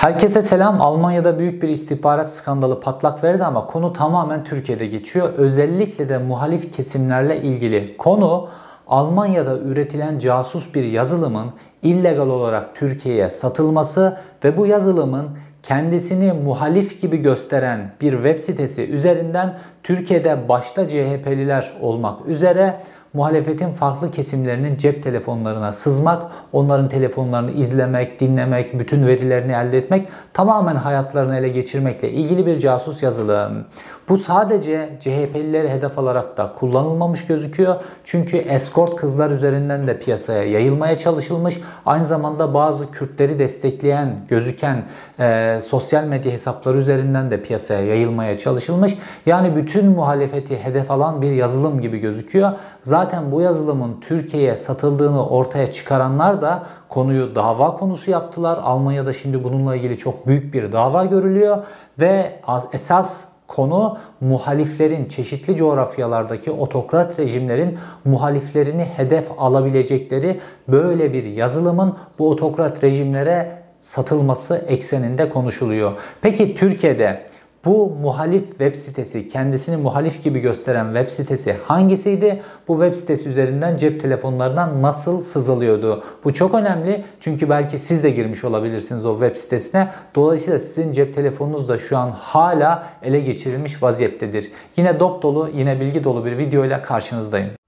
Herkese selam. Almanya'da büyük bir istihbarat skandalı patlak verdi ama konu tamamen Türkiye'de geçiyor. Özellikle de muhalif kesimlerle ilgili. Konu Almanya'da üretilen casus bir yazılımın illegal olarak Türkiye'ye satılması ve bu yazılımın kendisini muhalif gibi gösteren bir web sitesi üzerinden Türkiye'de başta CHP'liler olmak üzere muhalefetin farklı kesimlerinin cep telefonlarına sızmak, onların telefonlarını izlemek, dinlemek, bütün verilerini elde etmek, tamamen hayatlarını ele geçirmekle ilgili bir casus yazılım. Bu sadece CHP'lileri hedef alarak da kullanılmamış gözüküyor. Çünkü escort kızlar üzerinden de piyasaya yayılmaya çalışılmış. Aynı zamanda bazı Kürtleri destekleyen, gözüken e, sosyal medya hesapları üzerinden de piyasaya yayılmaya çalışılmış. Yani bütün muhalefeti hedef alan bir yazılım gibi gözüküyor. Zaten bu yazılımın Türkiye'ye satıldığını ortaya çıkaranlar da konuyu dava konusu yaptılar. Almanya'da şimdi bununla ilgili çok büyük bir dava görülüyor ve esas konu muhaliflerin çeşitli coğrafyalardaki otokrat rejimlerin muhaliflerini hedef alabilecekleri böyle bir yazılımın bu otokrat rejimlere satılması ekseninde konuşuluyor. Peki Türkiye'de bu muhalif web sitesi, kendisini muhalif gibi gösteren web sitesi hangisiydi? Bu web sitesi üzerinden cep telefonlarından nasıl sızılıyordu? Bu çok önemli çünkü belki siz de girmiş olabilirsiniz o web sitesine. Dolayısıyla sizin cep telefonunuz da şu an hala ele geçirilmiş vaziyettedir. Yine dop dolu, yine bilgi dolu bir video ile karşınızdayım.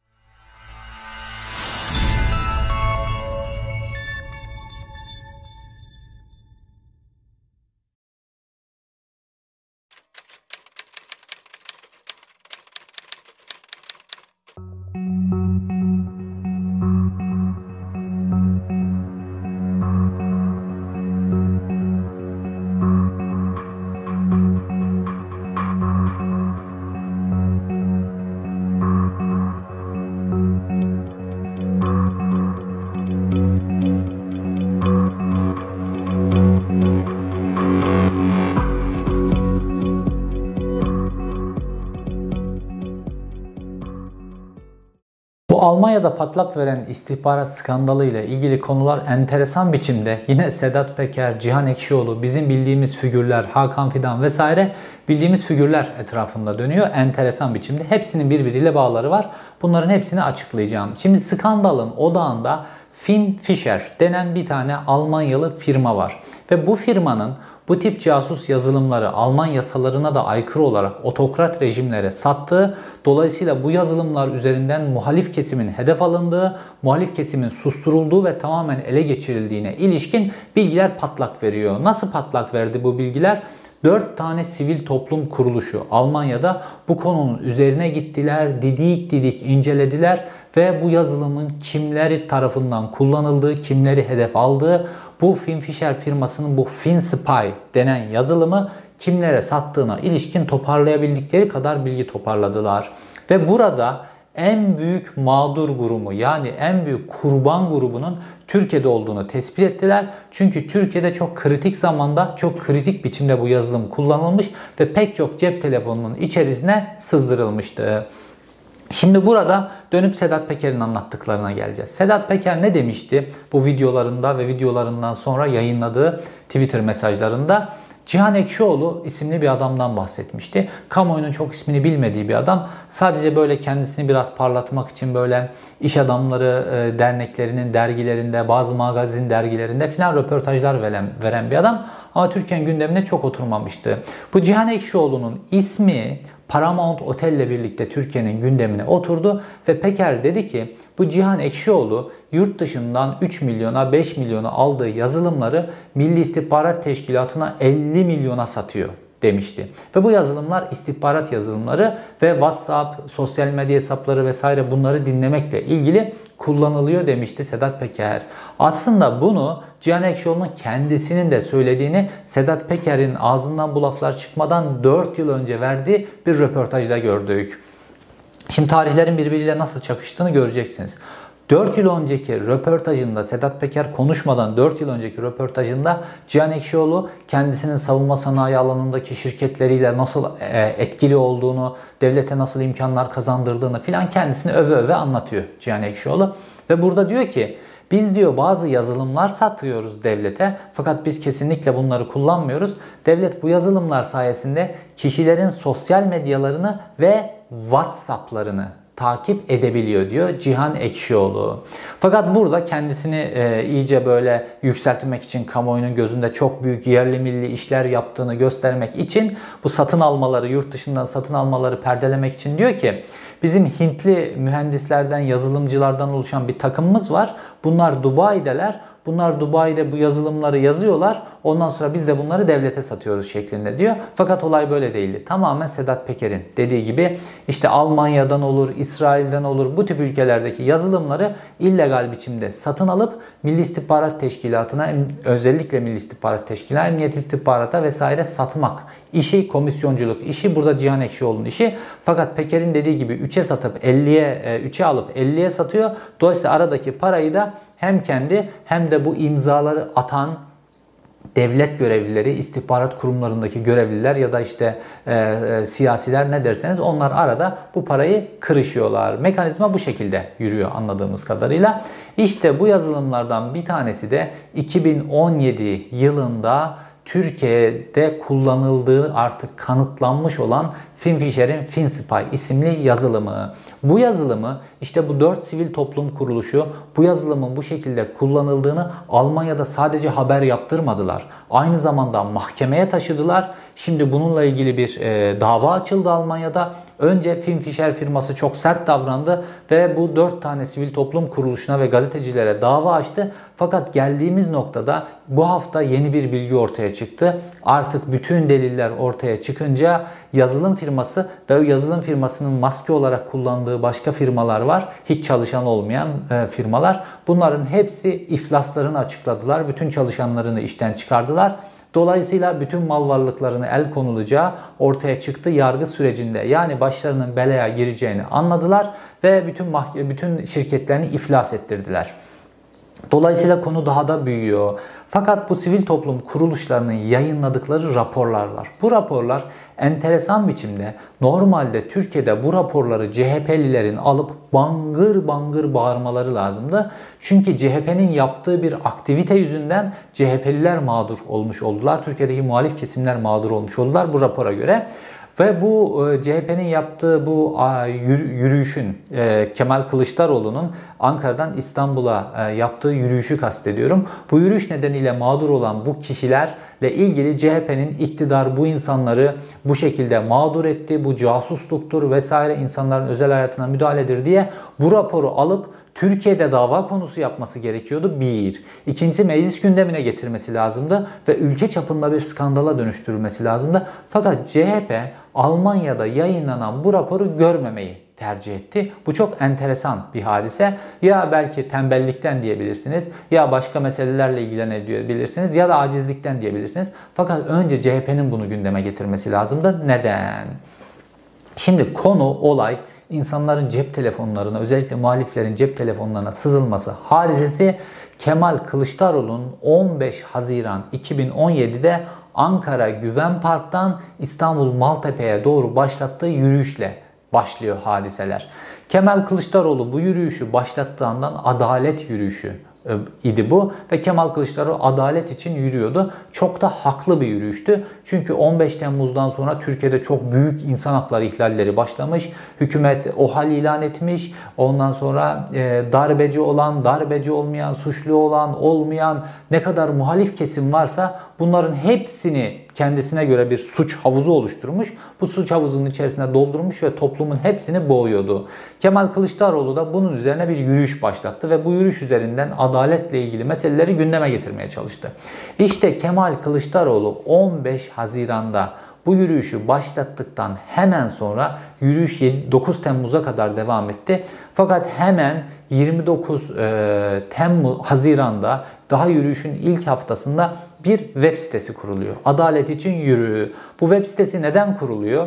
Almanya'da patlak veren istihbarat skandalı ile ilgili konular enteresan biçimde yine Sedat Peker, Cihan Ekşioğlu, bizim bildiğimiz figürler, Hakan Fidan vesaire bildiğimiz figürler etrafında dönüyor. Enteresan biçimde. Hepsinin birbiriyle bağları var. Bunların hepsini açıklayacağım. Şimdi skandalın odağında Finn Fischer denen bir tane Almanyalı firma var. Ve bu firmanın bu tip casus yazılımları Alman yasalarına da aykırı olarak otokrat rejimlere sattığı, dolayısıyla bu yazılımlar üzerinden muhalif kesimin hedef alındığı, muhalif kesimin susturulduğu ve tamamen ele geçirildiğine ilişkin bilgiler patlak veriyor. Nasıl patlak verdi bu bilgiler? 4 tane sivil toplum kuruluşu Almanya'da bu konunun üzerine gittiler, didik didik incelediler ve bu yazılımın kimleri tarafından kullanıldığı, kimleri hedef aldığı, bu Finfisher firmasının bu FinSpy denen yazılımı kimlere sattığına ilişkin toparlayabildikleri kadar bilgi toparladılar. Ve burada en büyük mağdur grubu yani en büyük kurban grubunun Türkiye'de olduğunu tespit ettiler. Çünkü Türkiye'de çok kritik zamanda çok kritik biçimde bu yazılım kullanılmış ve pek çok cep telefonunun içerisine sızdırılmıştı. Şimdi burada dönüp Sedat Peker'in anlattıklarına geleceğiz. Sedat Peker ne demişti bu videolarında ve videolarından sonra yayınladığı Twitter mesajlarında? Cihan Ekşioğlu isimli bir adamdan bahsetmişti. Kamuoyunun çok ismini bilmediği bir adam. Sadece böyle kendisini biraz parlatmak için böyle iş adamları e, derneklerinin dergilerinde, bazı magazin dergilerinde filan röportajlar veren, veren bir adam. Ama Türkiye'nin gündemine çok oturmamıştı. Bu Cihan Ekşioğlu'nun ismi Paramount Otel ile birlikte Türkiye'nin gündemine oturdu ve Peker dedi ki bu Cihan Ekşioğlu yurt dışından 3 milyona 5 milyona aldığı yazılımları Milli İstihbarat Teşkilatı'na 50 milyona satıyor demişti. Ve bu yazılımlar istihbarat yazılımları ve WhatsApp, sosyal medya hesapları vesaire bunları dinlemekle ilgili kullanılıyor demişti Sedat Peker. Aslında bunu Cihan Ekşioğlu'nun kendisinin de söylediğini Sedat Peker'in ağzından bu laflar çıkmadan 4 yıl önce verdiği bir röportajda gördük. Şimdi tarihlerin birbiriyle nasıl çakıştığını göreceksiniz. 4 yıl önceki röportajında Sedat Peker konuşmadan 4 yıl önceki röportajında Cihan Ekşioğlu kendisinin savunma sanayi alanındaki şirketleriyle nasıl e, etkili olduğunu, devlete nasıl imkanlar kazandırdığını filan kendisini öve öve anlatıyor Cihan Ekşioğlu. Ve burada diyor ki Biz diyor bazı yazılımlar satıyoruz devlete fakat biz kesinlikle bunları kullanmıyoruz. Devlet bu yazılımlar sayesinde kişilerin sosyal medyalarını ve WhatsApp'larını takip edebiliyor diyor Cihan Ekşioğlu. Fakat burada kendisini e, iyice böyle yükseltmek için kamuoyunun gözünde çok büyük yerli milli işler yaptığını göstermek için bu satın almaları, yurt dışından satın almaları perdelemek için diyor ki bizim Hintli mühendislerden, yazılımcılardan oluşan bir takımımız var. Bunlar Dubai'deler. Bunlar Dubai'de bu yazılımları yazıyorlar. Ondan sonra biz de bunları devlete satıyoruz şeklinde diyor. Fakat olay böyle değildi. Tamamen Sedat Peker'in dediği gibi işte Almanya'dan olur, İsrail'den olur bu tip ülkelerdeki yazılımları illegal biçimde satın alıp Milli İstihbarat Teşkilatı'na özellikle Milli İstihbarat Teşkilatı, Emniyet İstihbarata vesaire satmak. İşi komisyonculuk, işi burada Cihan Ekşioğlu'nun işi. Fakat Peker'in dediği gibi 3'e satıp 50'ye 3'e alıp 50'ye satıyor. Dolayısıyla aradaki parayı da hem kendi hem de bu imzaları atan devlet görevlileri, istihbarat kurumlarındaki görevliler ya da işte e, e, siyasiler ne derseniz onlar arada bu parayı kırışıyorlar. Mekanizma bu şekilde yürüyor anladığımız kadarıyla. İşte bu yazılımlardan bir tanesi de 2017 yılında Türkiye'de kullanıldığı artık kanıtlanmış olan Finfisher'in FinSpy isimli yazılımı. Bu yazılımı işte bu 4 sivil toplum kuruluşu bu yazılımın bu şekilde kullanıldığını Almanya'da sadece haber yaptırmadılar. Aynı zamanda mahkemeye taşıdılar. Şimdi bununla ilgili bir e, dava açıldı Almanya'da. Önce Finfisher firması çok sert davrandı ve bu 4 tane sivil toplum kuruluşuna ve gazetecilere dava açtı. Fakat geldiğimiz noktada bu hafta yeni bir bilgi ortaya çıktı. Artık bütün deliller ortaya çıkınca yazılım firması ve o yazılım firmasının maske olarak kullandığı başka firmalar var. Hiç çalışan olmayan e, firmalar. Bunların hepsi iflaslarını açıkladılar. Bütün çalışanlarını işten çıkardılar. Dolayısıyla bütün mal varlıklarını el konulacağı ortaya çıktı yargı sürecinde. Yani başlarının belaya gireceğini anladılar ve bütün bütün şirketlerini iflas ettirdiler. Dolayısıyla konu daha da büyüyor. Fakat bu sivil toplum kuruluşlarının yayınladıkları raporlar var. Bu raporlar enteresan biçimde normalde Türkiye'de bu raporları CHP'lilerin alıp bangır bangır bağırmaları lazımdı. Çünkü CHP'nin yaptığı bir aktivite yüzünden CHP'liler mağdur olmuş oldular. Türkiye'deki muhalif kesimler mağdur olmuş oldular bu rapora göre. Ve bu e, CHP'nin yaptığı bu yürüyüşün e, Kemal Kılıçdaroğlu'nun Ankara'dan İstanbul'a e, yaptığı yürüyüşü kastediyorum. Bu yürüyüş nedeniyle mağdur olan bu kişilerle ilgili CHP'nin iktidar bu insanları bu şekilde mağdur etti, bu casusluktur vesaire insanların özel hayatına müdahaledir diye bu raporu alıp Türkiye'de dava konusu yapması gerekiyordu bir. İkincisi meclis gündemine getirmesi lazımdı ve ülke çapında bir skandala dönüştürülmesi lazımdı. Fakat CHP Almanya'da yayınlanan bu raporu görmemeyi tercih etti. Bu çok enteresan bir hadise. Ya belki tembellikten diyebilirsiniz ya başka meselelerle ilgilenebilirsiniz ya da acizlikten diyebilirsiniz. Fakat önce CHP'nin bunu gündeme getirmesi lazımdı. Neden? Şimdi konu, olay insanların cep telefonlarına özellikle muhaliflerin cep telefonlarına sızılması hadisesi Kemal Kılıçdaroğlu'nun 15 Haziran 2017'de Ankara Güven Park'tan İstanbul Maltepe'ye doğru başlattığı yürüyüşle başlıyor hadiseler. Kemal Kılıçdaroğlu bu yürüyüşü başlattığından adalet yürüyüşü idi bu ve Kemal Kılıçdaroğlu adalet için yürüyordu. Çok da haklı bir yürüyüştü. Çünkü 15 Temmuz'dan sonra Türkiye'de çok büyük insan hakları ihlalleri başlamış. Hükümet o hal ilan etmiş. Ondan sonra e, darbeci olan, darbeci olmayan, suçlu olan, olmayan ne kadar muhalif kesim varsa bunların hepsini kendisine göre bir suç havuzu oluşturmuş. Bu suç havuzunun içerisine doldurmuş ve toplumun hepsini boğuyordu. Kemal Kılıçdaroğlu da bunun üzerine bir yürüyüş başlattı ve bu yürüyüş üzerinden adaletle ilgili meseleleri gündeme getirmeye çalıştı. İşte Kemal Kılıçdaroğlu 15 Haziran'da bu yürüyüşü başlattıktan hemen sonra yürüyüş 9 Temmuz'a kadar devam etti. Fakat hemen 29 e, Temmuz Haziran'da daha yürüyüşün ilk haftasında bir web sitesi kuruluyor. Adalet için yürü. Bu web sitesi neden kuruluyor?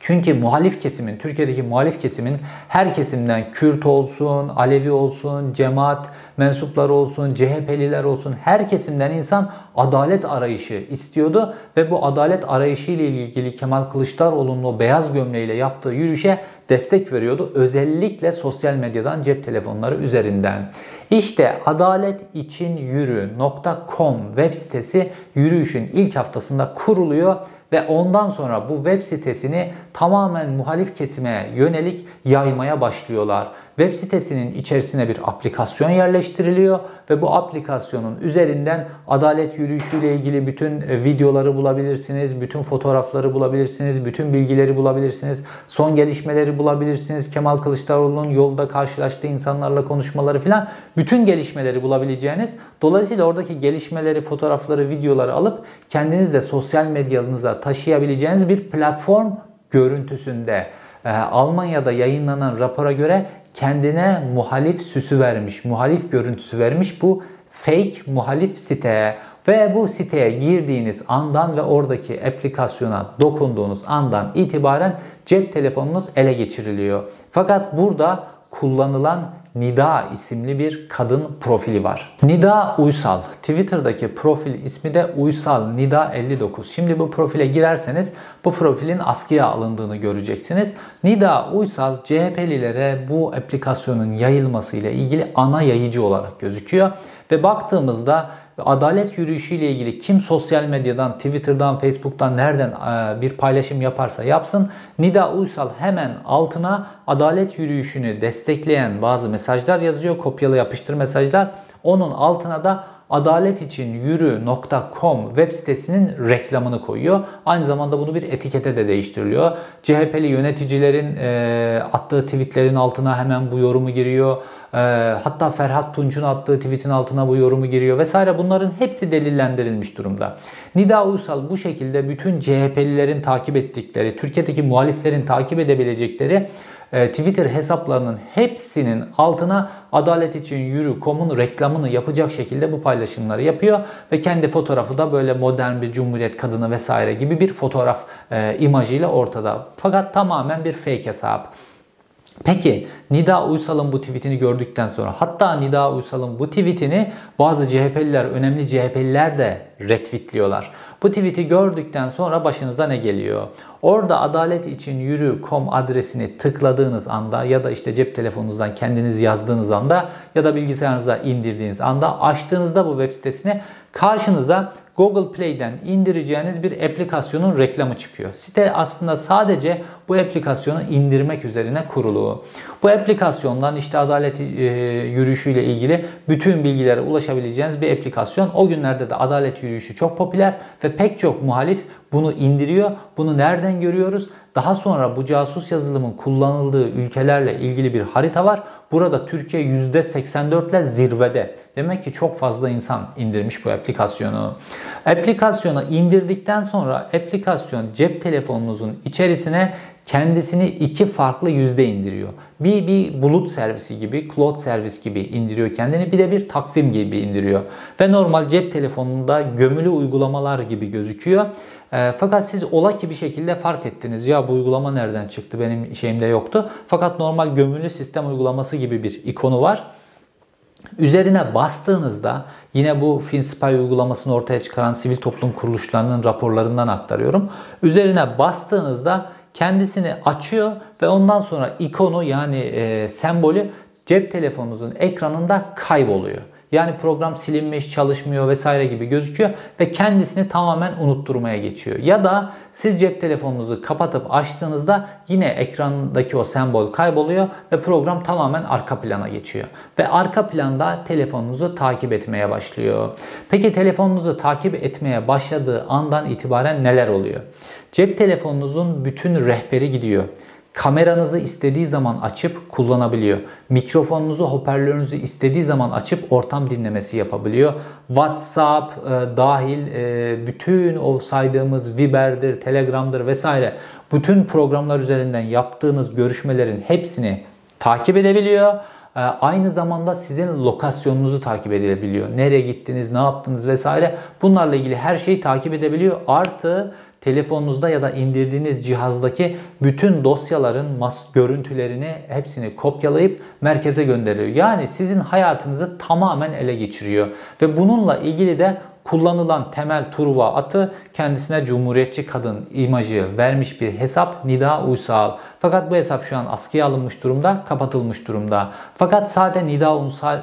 Çünkü muhalif kesimin, Türkiye'deki muhalif kesimin her kesimden Kürt olsun, Alevi olsun, cemaat mensupları olsun, CHP'liler olsun her kesimden insan adalet arayışı istiyordu ve bu adalet arayışı ile ilgili Kemal Kılıçdaroğlu'nun o beyaz gömleğiyle yaptığı yürüyüşe destek veriyordu. Özellikle sosyal medyadan cep telefonları üzerinden. İşte adaletiçinyürü.com web sitesi yürüyüşün ilk haftasında kuruluyor ve ondan sonra bu web sitesini tamamen muhalif kesime yönelik yaymaya başlıyorlar. Web sitesinin içerisine bir aplikasyon yerleştiriliyor ve bu aplikasyonun üzerinden adalet yürüyüşüyle ilgili bütün e, videoları bulabilirsiniz, bütün fotoğrafları bulabilirsiniz, bütün bilgileri bulabilirsiniz, son gelişmeleri bulabilirsiniz. Kemal Kılıçdaroğlu'nun yolda karşılaştığı insanlarla konuşmaları filan bütün gelişmeleri bulabileceğiniz. Dolayısıyla oradaki gelişmeleri, fotoğrafları, videoları alıp kendiniz de sosyal medyanıza taşıyabileceğiniz bir platform görüntüsünde. Ee, Almanya'da yayınlanan rapora göre kendine muhalif süsü vermiş, muhalif görüntüsü vermiş bu fake muhalif site ve bu siteye girdiğiniz andan ve oradaki aplikasyona dokunduğunuz andan itibaren cep telefonunuz ele geçiriliyor. Fakat burada kullanılan Nida isimli bir kadın profili var. Nida Uysal. Twitter'daki profil ismi de Uysal Nida 59. Şimdi bu profile girerseniz bu profilin askıya alındığını göreceksiniz. Nida Uysal CHP'lilere bu aplikasyonun yayılması ile ilgili ana yayıcı olarak gözüküyor. Ve baktığımızda adalet yürüyüşü ile ilgili kim sosyal medyadan, Twitter'dan, Facebook'tan nereden e, bir paylaşım yaparsa yapsın Nida Uysal hemen altına adalet yürüyüşünü destekleyen bazı mesajlar yazıyor. Kopyalı yapıştır mesajlar. Onun altına da adaleticinyürü.com web sitesinin reklamını koyuyor. Aynı zamanda bunu bir etikete de değiştiriliyor. CHP'li yöneticilerin e, attığı tweetlerin altına hemen bu yorumu giriyor. E, hatta Ferhat Tunç'un attığı tweetin altına bu yorumu giriyor vesaire. Bunların hepsi delillendirilmiş durumda. Nida Uysal bu şekilde bütün CHP'lilerin takip ettikleri, Türkiye'deki muhaliflerin takip edebilecekleri e, Twitter hesaplarının hepsinin altına adalet için yürü.com'un reklamını yapacak şekilde bu paylaşımları yapıyor ve kendi fotoğrafı da böyle modern bir cumhuriyet kadını vesaire gibi bir fotoğraf e, imajıyla ortada. Fakat tamamen bir fake hesap. Peki Nida Uysal'ın bu tweetini gördükten sonra hatta Nida Uysal'ın bu tweetini bazı CHP'liler, önemli CHP'liler de retweetliyorlar. Bu tweet'i gördükten sonra başınıza ne geliyor? Orada adalet için yürü.com adresini tıkladığınız anda ya da işte cep telefonunuzdan kendiniz yazdığınız anda ya da bilgisayarınıza indirdiğiniz anda açtığınızda bu web sitesini karşınıza Google Play'den indireceğiniz bir aplikasyonun reklamı çıkıyor. Site aslında sadece bu aplikasyonu indirmek üzerine kurulu. Bu aplikasyondan işte adalet e, yürüyüşüyle ilgili bütün bilgilere ulaşabileceğiniz bir aplikasyon. O günlerde de adalet yürüyüşü çok popüler ve pek çok muhalif bunu indiriyor. Bunu nereden görüyoruz? Daha sonra bu casus yazılımın kullanıldığı ülkelerle ilgili bir harita var. Burada Türkiye %84 ile zirvede. Demek ki çok fazla insan indirmiş bu aplikasyonu. Aplikasyonu indirdikten sonra aplikasyon cep telefonunuzun içerisine kendisini iki farklı yüzde indiriyor. Bir, bir bulut servisi gibi, cloud servis gibi indiriyor kendini. Bir de bir takvim gibi indiriyor. Ve normal cep telefonunda gömülü uygulamalar gibi gözüküyor. E, fakat siz ola ki bir şekilde fark ettiniz. Ya bu uygulama nereden çıktı? Benim şeyimde yoktu. Fakat normal gömülü sistem uygulaması gibi bir ikonu var. Üzerine bastığınızda yine bu FinSpy uygulamasını ortaya çıkaran sivil toplum kuruluşlarının raporlarından aktarıyorum. Üzerine bastığınızda kendisini açıyor ve ondan sonra ikonu yani e, sembolü cep telefonunuzun ekranında kayboluyor. Yani program silinmiş, çalışmıyor vesaire gibi gözüküyor ve kendisini tamamen unutturmaya geçiyor. Ya da siz cep telefonunuzu kapatıp açtığınızda yine ekrandaki o sembol kayboluyor ve program tamamen arka plana geçiyor. Ve arka planda telefonunuzu takip etmeye başlıyor. Peki telefonunuzu takip etmeye başladığı andan itibaren neler oluyor? Cep telefonunuzun bütün rehberi gidiyor. Kameranızı istediği zaman açıp kullanabiliyor. Mikrofonunuzu, hoparlörünüzü istediği zaman açıp ortam dinlemesi yapabiliyor. WhatsApp e, dahil e, bütün o saydığımız Viber'dir, Telegram'dır vesaire bütün programlar üzerinden yaptığınız görüşmelerin hepsini takip edebiliyor. E, aynı zamanda sizin lokasyonunuzu takip edebiliyor. Nereye gittiniz, ne yaptınız vesaire bunlarla ilgili her şeyi takip edebiliyor. Artı telefonunuzda ya da indirdiğiniz cihazdaki bütün dosyaların görüntülerini hepsini kopyalayıp merkeze gönderiyor. Yani sizin hayatınızı tamamen ele geçiriyor. Ve bununla ilgili de kullanılan temel Truva atı kendisine cumhuriyetçi kadın imajı vermiş bir hesap Nida Uysal. Fakat bu hesap şu an askıya alınmış durumda, kapatılmış durumda. Fakat sadece Nida Uysal,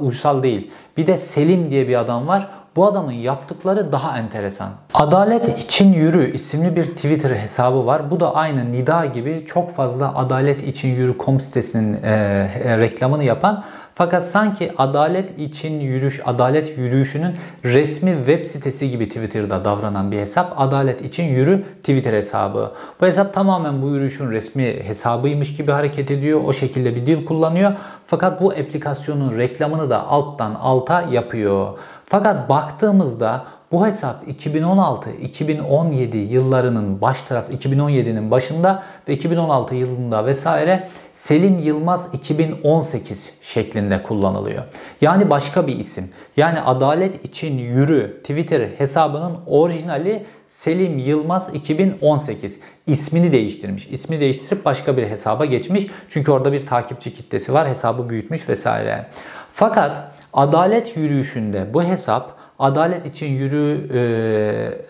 Uysal değil. Bir de Selim diye bir adam var. Bu adamın yaptıkları daha enteresan. Adalet için Yürü isimli bir Twitter hesabı var. Bu da aynı Nida gibi çok fazla Adalet için Yürü kom sitesinin e, reklamını yapan fakat sanki adalet için yürüyüş, adalet yürüyüşünün resmi web sitesi gibi Twitter'da davranan bir hesap. Adalet için yürü Twitter hesabı. Bu hesap tamamen bu yürüyüşün resmi hesabıymış gibi hareket ediyor. O şekilde bir dil kullanıyor. Fakat bu aplikasyonun reklamını da alttan alta yapıyor. Fakat baktığımızda bu hesap 2016-2017 yıllarının baş taraf 2017'nin başında ve 2016 yılında vesaire Selim Yılmaz 2018 şeklinde kullanılıyor. Yani başka bir isim. Yani Adalet için Yürü Twitter hesabının orijinali Selim Yılmaz 2018 ismini değiştirmiş. İsmi değiştirip başka bir hesaba geçmiş. Çünkü orada bir takipçi kitlesi var. Hesabı büyütmüş vesaire. Fakat Adalet yürüyüşünde bu hesap Adalet için yürü e,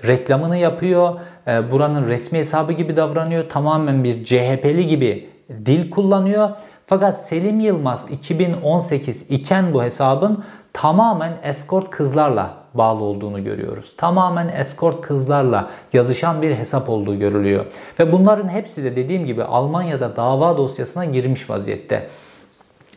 reklamını yapıyor. E, buranın resmi hesabı gibi davranıyor. Tamamen bir CHP'li gibi dil kullanıyor. Fakat Selim Yılmaz 2018 iken bu hesabın tamamen escort kızlarla bağlı olduğunu görüyoruz. Tamamen escort kızlarla yazışan bir hesap olduğu görülüyor. Ve bunların hepsi de dediğim gibi Almanya'da dava dosyasına girmiş vaziyette.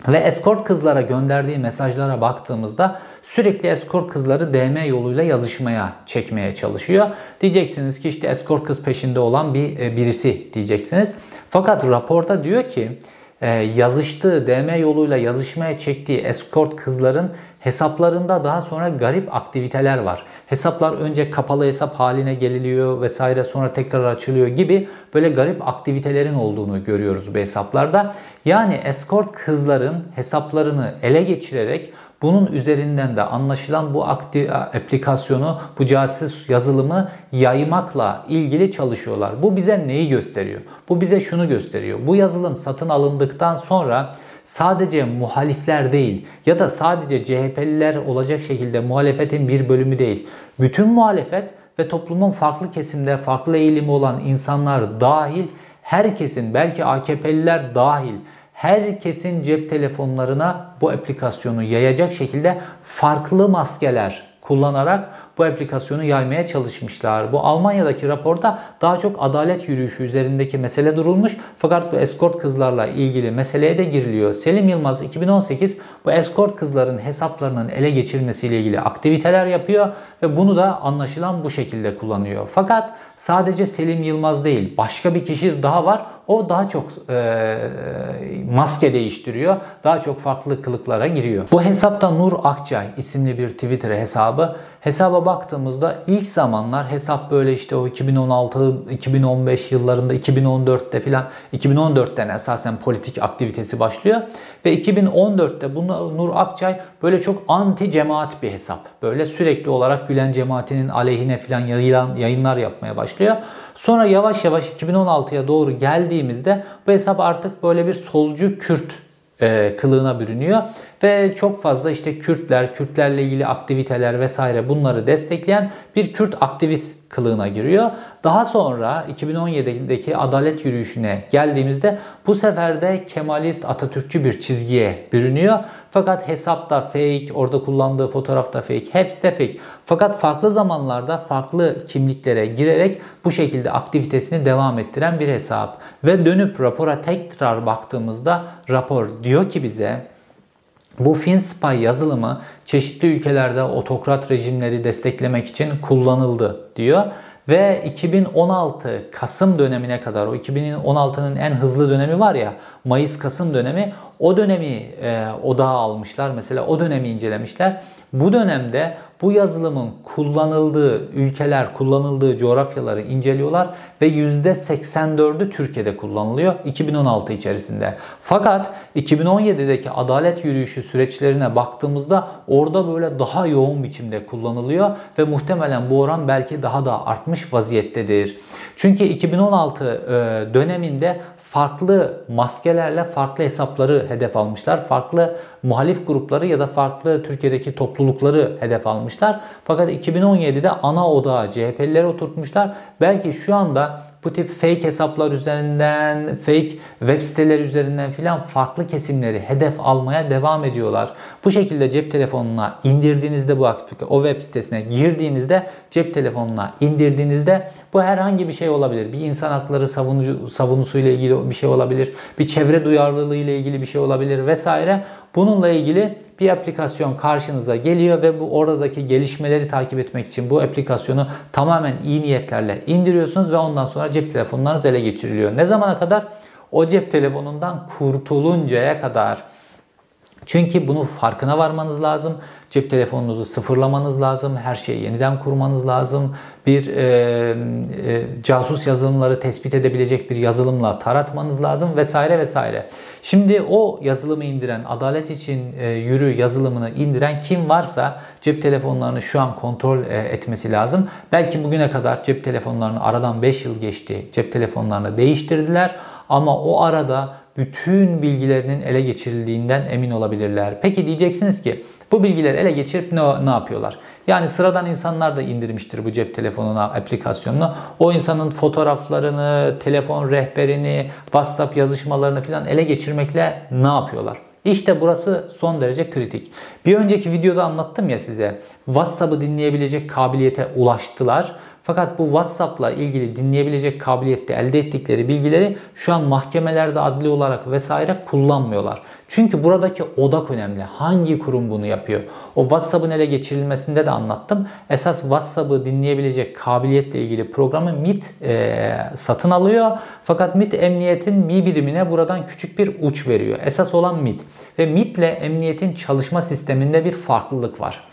Ve escort kızlara gönderdiği mesajlara baktığımızda sürekli escort kızları DM yoluyla yazışmaya çekmeye çalışıyor. Diyeceksiniz ki işte escort kız peşinde olan bir e, birisi diyeceksiniz. Fakat raporda diyor ki e, yazıştığı DM yoluyla yazışmaya çektiği escort kızların hesaplarında daha sonra garip aktiviteler var. Hesaplar önce kapalı hesap haline geliliyor vesaire sonra tekrar açılıyor gibi böyle garip aktivitelerin olduğunu görüyoruz bu hesaplarda. Yani escort kızların hesaplarını ele geçirerek bunun üzerinden de anlaşılan bu aktif aplikasyonu, bu casus yazılımı yaymakla ilgili çalışıyorlar. Bu bize neyi gösteriyor? Bu bize şunu gösteriyor. Bu yazılım satın alındıktan sonra sadece muhalifler değil ya da sadece CHP'liler olacak şekilde muhalefetin bir bölümü değil. Bütün muhalefet ve toplumun farklı kesimde farklı eğilimi olan insanlar dahil herkesin belki AKP'liler dahil herkesin cep telefonlarına bu aplikasyonu yayacak şekilde farklı maskeler kullanarak bu aplikasyonu yaymaya çalışmışlar. Bu Almanya'daki raporda daha çok adalet yürüyüşü üzerindeki mesele durulmuş. Fakat bu escort kızlarla ilgili meseleye de giriliyor. Selim Yılmaz 2018 bu escort kızların hesaplarının ele geçirilmesiyle ilgili aktiviteler yapıyor ve bunu da anlaşılan bu şekilde kullanıyor. Fakat sadece Selim Yılmaz değil başka bir kişi daha var. O daha çok e, maske değiştiriyor. Daha çok farklı kılıklara giriyor. Bu hesapta Nur Akçay isimli bir Twitter hesabı. Hesaba baktığımızda ilk zamanlar hesap böyle işte o 2016-2015 yıllarında 2014'te filan 2014'ten esasen politik aktivitesi başlıyor. Ve 2014'te bunu Nur Akçay böyle çok anti cemaat bir hesap. Böyle sürekli olarak Gülen cemaatinin aleyhine filan yayınlar yapmaya başlıyor. Sonra yavaş yavaş 2016'ya doğru geldiğimizde bu hesap artık böyle bir solcu Kürt e, kılığına bürünüyor ve çok fazla işte Kürtler, Kürtlerle ilgili aktiviteler vesaire bunları destekleyen bir Kürt aktivist kılığına giriyor. Daha sonra 2017'deki adalet yürüyüşüne geldiğimizde bu sefer de Kemalist Atatürkçü bir çizgiye bürünüyor. Fakat hesapta fake, orada kullandığı fotoğrafta fake, hepsi de fake. Fakat farklı zamanlarda farklı kimliklere girerek bu şekilde aktivitesini devam ettiren bir hesap. Ve dönüp rapora tekrar baktığımızda rapor diyor ki bize bu FinSpy yazılımı çeşitli ülkelerde otokrat rejimleri desteklemek için kullanıldı diyor. Ve 2016 Kasım dönemine kadar o 2016'nın en hızlı dönemi var ya Mayıs-Kasım dönemi o dönemi e, odağa almışlar. Mesela o dönemi incelemişler. Bu dönemde bu yazılımın kullanıldığı ülkeler, kullanıldığı coğrafyaları inceliyorlar ve %84'ü Türkiye'de kullanılıyor 2016 içerisinde. Fakat 2017'deki adalet yürüyüşü süreçlerine baktığımızda orada böyle daha yoğun biçimde kullanılıyor ve muhtemelen bu oran belki daha da artmış vaziyettedir. Çünkü 2016 e, döneminde farklı maskelerle farklı hesapları hedef almışlar. Farklı muhalif grupları ya da farklı Türkiye'deki toplulukları hedef almışlar. Fakat 2017'de ana odağa CHP'lileri oturtmuşlar. Belki şu anda bu tip fake hesaplar üzerinden, fake web siteler üzerinden filan farklı kesimleri hedef almaya devam ediyorlar. Bu şekilde cep telefonuna indirdiğinizde bu aktiflik, o web sitesine girdiğinizde cep telefonuna indirdiğinizde bu herhangi bir şey olabilir. Bir insan hakları savunucu, savunusuyla ilgili bir şey olabilir. Bir çevre duyarlılığı ile ilgili bir şey olabilir vesaire. Bununla ilgili bir aplikasyon karşınıza geliyor ve bu oradaki gelişmeleri takip etmek için bu aplikasyonu tamamen iyi niyetlerle indiriyorsunuz ve ondan sonra cep telefonlarınız ele geçiriliyor. Ne zamana kadar? O cep telefonundan kurtuluncaya kadar. Çünkü bunu farkına varmanız lazım. Cep telefonunuzu sıfırlamanız lazım. Her şeyi yeniden kurmanız lazım. Bir e, e, casus yazılımları tespit edebilecek bir yazılımla taratmanız lazım vesaire vesaire. Şimdi o yazılımı indiren, Adalet için e, Yürü yazılımını indiren kim varsa cep telefonlarını şu an kontrol e, etmesi lazım. Belki bugüne kadar cep telefonlarını aradan 5 yıl geçti. Cep telefonlarını değiştirdiler ama o arada bütün bilgilerinin ele geçirildiğinden emin olabilirler. Peki diyeceksiniz ki bu bilgileri ele geçirip ne, ne yapıyorlar? Yani sıradan insanlar da indirmiştir bu cep telefonuna aplikasyonunu. O insanın fotoğraflarını, telefon rehberini, WhatsApp yazışmalarını falan ele geçirmekle ne yapıyorlar? İşte burası son derece kritik. Bir önceki videoda anlattım ya size. WhatsApp'ı dinleyebilecek kabiliyete ulaştılar. Fakat bu WhatsApp'la ilgili dinleyebilecek kabiliyette elde ettikleri bilgileri şu an mahkemelerde adli olarak vesaire kullanmıyorlar. Çünkü buradaki odak önemli. Hangi kurum bunu yapıyor? O WhatsApp'ın ele geçirilmesinde de anlattım. Esas WhatsApp'ı dinleyebilecek kabiliyetle ilgili programı MIT e, satın alıyor. Fakat MIT emniyetin Mi birimine buradan küçük bir uç veriyor. Esas olan MIT. Ve MIT ile emniyetin çalışma sisteminde bir farklılık var.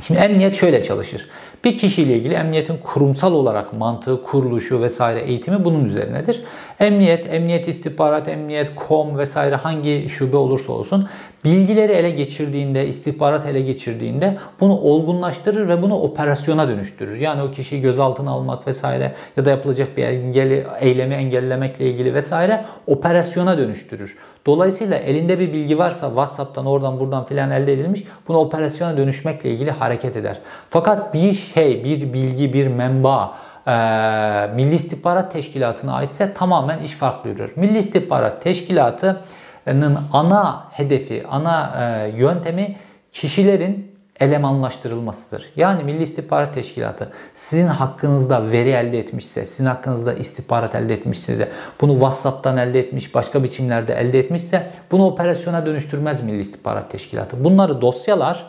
Şimdi emniyet şöyle çalışır. Bir kişiyle ilgili emniyetin kurumsal olarak mantığı, kuruluşu vesaire eğitimi bunun üzerinedir. Emniyet, emniyet istihbarat, emniyet, kom vesaire hangi şube olursa olsun bilgileri ele geçirdiğinde, istihbarat ele geçirdiğinde bunu olgunlaştırır ve bunu operasyona dönüştürür. Yani o kişiyi gözaltına almak vesaire ya da yapılacak bir engeli, eylemi engellemekle ilgili vesaire operasyona dönüştürür. Dolayısıyla elinde bir bilgi varsa WhatsApp'tan oradan buradan filan elde edilmiş bunu operasyona dönüşmekle ilgili hareket eder. Fakat bir şey, bir bilgi, bir menba Milli İstihbarat Teşkilatı'na aitse tamamen iş farklı yürür. Milli İstihbarat Teşkilatı'nın ana hedefi, ana e, yöntemi kişilerin elemanlaştırılmasıdır. Yani Milli İstihbarat Teşkilatı sizin hakkınızda veri elde etmişse, sizin hakkınızda istihbarat elde etmişse de bunu WhatsApp'tan elde etmiş, başka biçimlerde elde etmişse bunu operasyona dönüştürmez Milli İstihbarat Teşkilatı. Bunları dosyalar,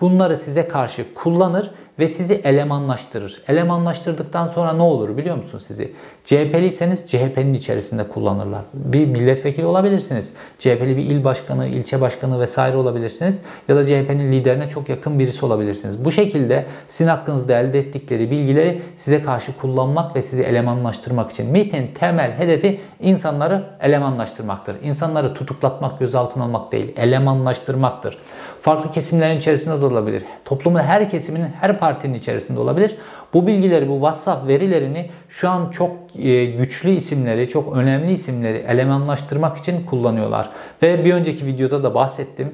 bunları size karşı kullanır ve sizi elemanlaştırır. Elemanlaştırdıktan sonra ne olur biliyor musun sizi? CHP'liyseniz CHP'nin içerisinde kullanırlar. Bir milletvekili olabilirsiniz. CHP'li bir il başkanı, ilçe başkanı vesaire olabilirsiniz. Ya da CHP'nin liderine çok yakın birisi olabilirsiniz. Bu şekilde sizin hakkınızda elde ettikleri bilgileri size karşı kullanmak ve sizi elemanlaştırmak için. MIT'in temel hedefi insanları elemanlaştırmaktır. İnsanları tutuklatmak, gözaltına almak değil, elemanlaştırmaktır. Farklı kesimlerin içerisinde de olabilir. Toplumun her kesiminin, her partinin içerisinde olabilir. Bu bilgileri, bu WhatsApp verilerini şu an çok e, güçlü isimleri, çok önemli isimleri elemanlaştırmak için kullanıyorlar. Ve bir önceki videoda da bahsettim.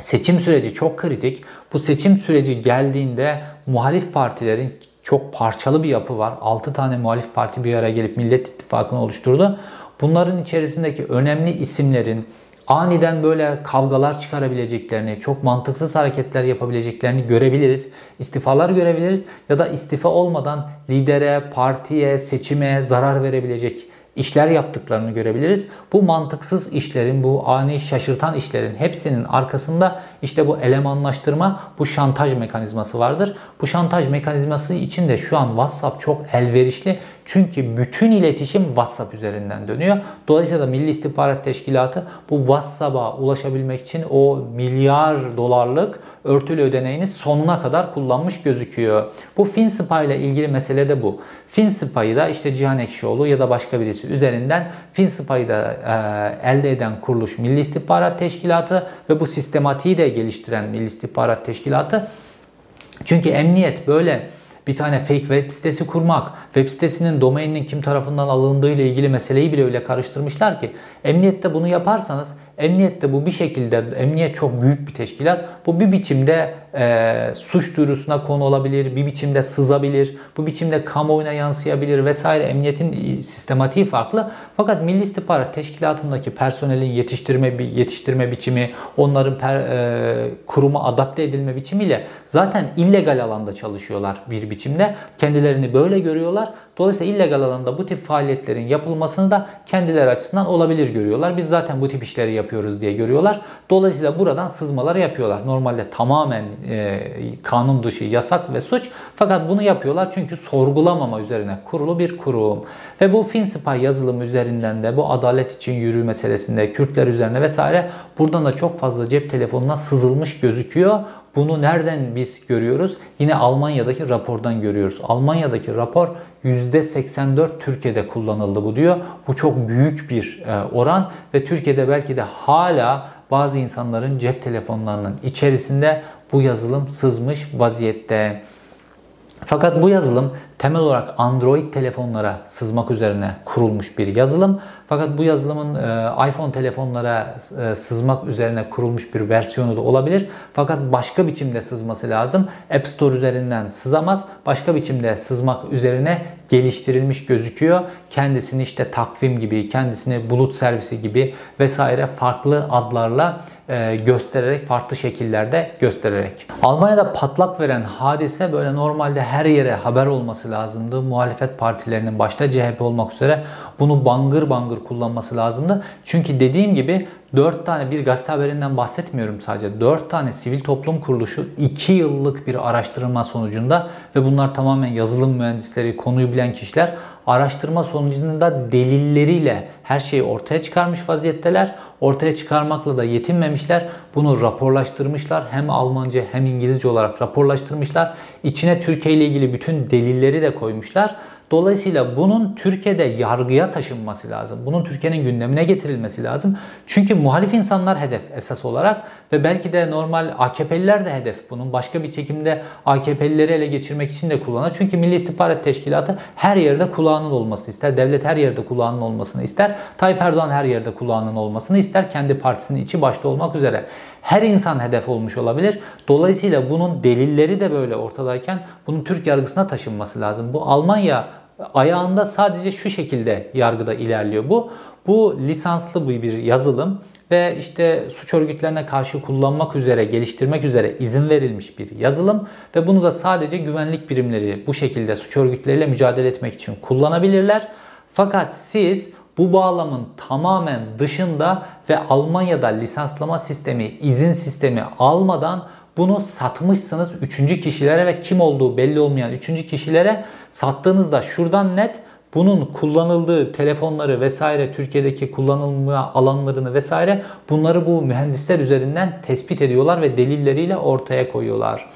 Seçim süreci çok kritik. Bu seçim süreci geldiğinde muhalif partilerin çok parçalı bir yapı var. 6 tane muhalif parti bir araya gelip Millet İttifakı'nı oluşturdu. Bunların içerisindeki önemli isimlerin, aniden böyle kavgalar çıkarabileceklerini, çok mantıksız hareketler yapabileceklerini görebiliriz. İstifalar görebiliriz ya da istifa olmadan lidere, partiye, seçime zarar verebilecek işler yaptıklarını görebiliriz. Bu mantıksız işlerin, bu ani şaşırtan işlerin hepsinin arkasında işte bu elemanlaştırma, bu şantaj mekanizması vardır. Bu şantaj mekanizması için de şu an WhatsApp çok elverişli. Çünkü bütün iletişim WhatsApp üzerinden dönüyor. Dolayısıyla Milli İstihbarat Teşkilatı bu WhatsApp'a ulaşabilmek için o milyar dolarlık örtülü ödeneğini sonuna kadar kullanmış gözüküyor. Bu FinSpy ile ilgili mesele de bu. FinSpy'ı da işte Cihan Ekşioğlu ya da başka birisi üzerinden FinSpy'ı da e, elde eden kuruluş Milli İstihbarat Teşkilatı ve bu sistematiği de geliştiren Milli İstihbarat Teşkilatı. Çünkü emniyet böyle bir tane fake web sitesi kurmak, web sitesinin domaininin kim tarafından alındığı ile ilgili meseleyi bile öyle karıştırmışlar ki emniyette bunu yaparsanız Emniyette bu bir şekilde, emniyet çok büyük bir teşkilat. Bu bir biçimde e, suç duyurusuna konu olabilir, bir biçimde sızabilir, bu biçimde kamuoyuna yansıyabilir vesaire. Emniyetin sistematiği farklı. Fakat Milli İstihbarat Teşkilatı'ndaki personelin yetiştirme yetiştirme biçimi, onların per, e, kuruma adapte edilme biçimiyle zaten illegal alanda çalışıyorlar bir biçimde. Kendilerini böyle görüyorlar. Dolayısıyla illegal alanda bu tip faaliyetlerin yapılmasını da kendileri açısından olabilir görüyorlar. Biz zaten bu tip işleri yapıyoruz diye görüyorlar. Dolayısıyla buradan sızmaları yapıyorlar. Normalde tamamen e, kanun dışı, yasak ve suç. Fakat bunu yapıyorlar çünkü sorgulamama üzerine kurulu bir kurum. Ve bu FinSpy yazılımı üzerinden de bu adalet için yürü meselesinde, Kürtler üzerine vesaire buradan da çok fazla cep telefonuna sızılmış gözüküyor. Bunu nereden biz görüyoruz? Yine Almanya'daki rapordan görüyoruz. Almanya'daki rapor %84 Türkiye'de kullanıldı bu diyor. Bu çok büyük bir e, oran ve Türkiye'de belki de hala bazı insanların cep telefonlarının içerisinde bu yazılım sızmış vaziyette. Fakat bu yazılım temel olarak Android telefonlara sızmak üzerine kurulmuş bir yazılım. Fakat bu yazılımın e, iPhone telefonlara e, sızmak üzerine kurulmuş bir versiyonu da olabilir. Fakat başka biçimde sızması lazım. App Store üzerinden sızamaz. Başka biçimde sızmak üzerine geliştirilmiş gözüküyor. Kendisini işte takvim gibi, kendisini bulut servisi gibi vesaire farklı adlarla e, göstererek, farklı şekillerde göstererek. Almanya'da patlak veren hadise böyle normalde her yere haber olması lazımdı. Muhalefet partilerinin başta CHP olmak üzere bunu bangır bangır kullanması lazımdı. Çünkü dediğim gibi 4 tane bir gazete haberinden bahsetmiyorum sadece. 4 tane sivil toplum kuruluşu 2 yıllık bir araştırma sonucunda ve bunlar tamamen yazılım mühendisleri, konuyu bilen kişiler araştırma sonucunda delilleriyle her şeyi ortaya çıkarmış vaziyetteler. Ortaya çıkarmakla da yetinmemişler. Bunu raporlaştırmışlar. Hem Almanca hem İngilizce olarak raporlaştırmışlar. İçine Türkiye ile ilgili bütün delilleri de koymuşlar. Dolayısıyla bunun Türkiye'de yargıya taşınması lazım. Bunun Türkiye'nin gündemine getirilmesi lazım. Çünkü muhalif insanlar hedef esas olarak ve belki de normal AKP'liler de hedef. Bunun başka bir çekimde AKP'lileri ele geçirmek için de kullanır. Çünkü Milli İstihbarat Teşkilatı her yerde kulağının olmasını ister. Devlet her yerde kulağının olmasını ister. Tayyip Erdoğan her yerde kulağının olmasını ister. Kendi partisinin içi başta olmak üzere her insan hedef olmuş olabilir. Dolayısıyla bunun delilleri de böyle ortadayken bunun Türk yargısına taşınması lazım. Bu Almanya ayağında sadece şu şekilde yargıda ilerliyor bu. Bu lisanslı bir yazılım ve işte suç örgütlerine karşı kullanmak üzere, geliştirmek üzere izin verilmiş bir yazılım ve bunu da sadece güvenlik birimleri bu şekilde suç örgütleriyle mücadele etmek için kullanabilirler. Fakat siz bu bağlamın tamamen dışında ve Almanya'da lisanslama sistemi, izin sistemi almadan bunu satmışsınız üçüncü kişilere ve kim olduğu belli olmayan üçüncü kişilere sattığınızda şuradan net bunun kullanıldığı telefonları vesaire Türkiye'deki kullanılma alanlarını vesaire bunları bu mühendisler üzerinden tespit ediyorlar ve delilleriyle ortaya koyuyorlar.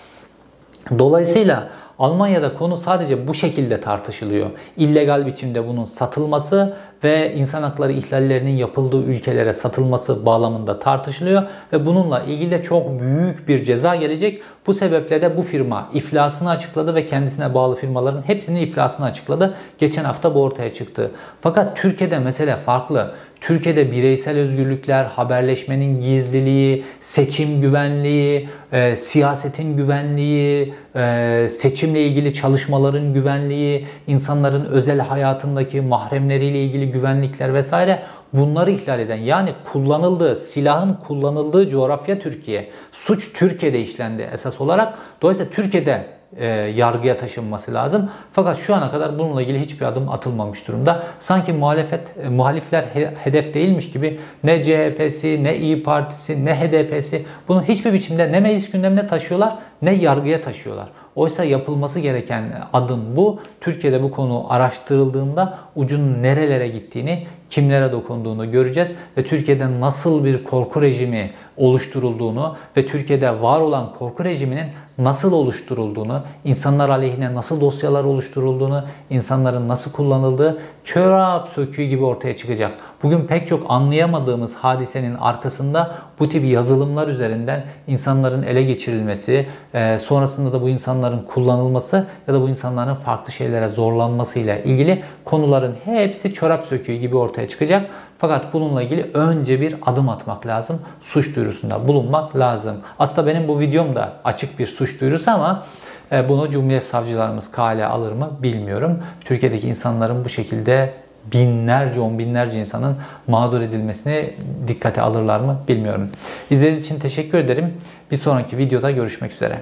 Dolayısıyla Almanya'da konu sadece bu şekilde tartışılıyor. İllegal biçimde bunun satılması ve insan hakları ihlallerinin yapıldığı ülkelere satılması bağlamında tartışılıyor ve bununla ilgili de çok büyük bir ceza gelecek. Bu sebeple de bu firma iflasını açıkladı ve kendisine bağlı firmaların hepsinin iflasını açıkladı. Geçen hafta bu ortaya çıktı. Fakat Türkiye'de mesele farklı. Türkiye'de bireysel özgürlükler, haberleşmenin gizliliği, seçim güvenliği, e, siyasetin güvenliği, e, seçimle ilgili çalışmaların güvenliği, insanların özel hayatındaki mahremleriyle ilgili güvenlikler vesaire bunları ihlal eden yani kullanıldığı silahın kullanıldığı coğrafya Türkiye. Suç Türkiye'de işlendi esas olarak. Dolayısıyla Türkiye'de e, yargıya taşınması lazım. Fakat şu ana kadar bununla ilgili hiçbir adım atılmamış durumda. Sanki muhalefet e, muhalifler he, hedef değilmiş gibi ne CHP'si, ne İyi Partisi, ne HDP'si bunu hiçbir biçimde ne meclis gündemine taşıyorlar ne yargıya taşıyorlar. Oysa yapılması gereken adım bu. Türkiye'de bu konu araştırıldığında ucun nerelere gittiğini, kimlere dokunduğunu göreceğiz ve Türkiye'de nasıl bir korku rejimi oluşturulduğunu ve Türkiye'de var olan korku rejiminin nasıl oluşturulduğunu, insanlar aleyhine nasıl dosyalar oluşturulduğunu, insanların nasıl kullanıldığı çorap söküğü gibi ortaya çıkacak. Bugün pek çok anlayamadığımız hadisenin arkasında bu tip yazılımlar üzerinden insanların ele geçirilmesi, e, sonrasında da bu insanların kullanılması ya da bu insanların farklı şeylere zorlanmasıyla ilgili konuların hepsi çorap söküğü gibi ortaya çıkacak. Fakat bununla ilgili önce bir adım atmak lazım. Suç duyurusunda bulunmak lazım. Aslında benim bu videom da açık bir suç duyurusu ama e, bunu Cumhuriyet Savcılarımız kale alır mı bilmiyorum. Türkiye'deki insanların bu şekilde binlerce, on binlerce insanın mağdur edilmesini dikkate alırlar mı bilmiyorum. İzlediğiniz için teşekkür ederim. Bir sonraki videoda görüşmek üzere.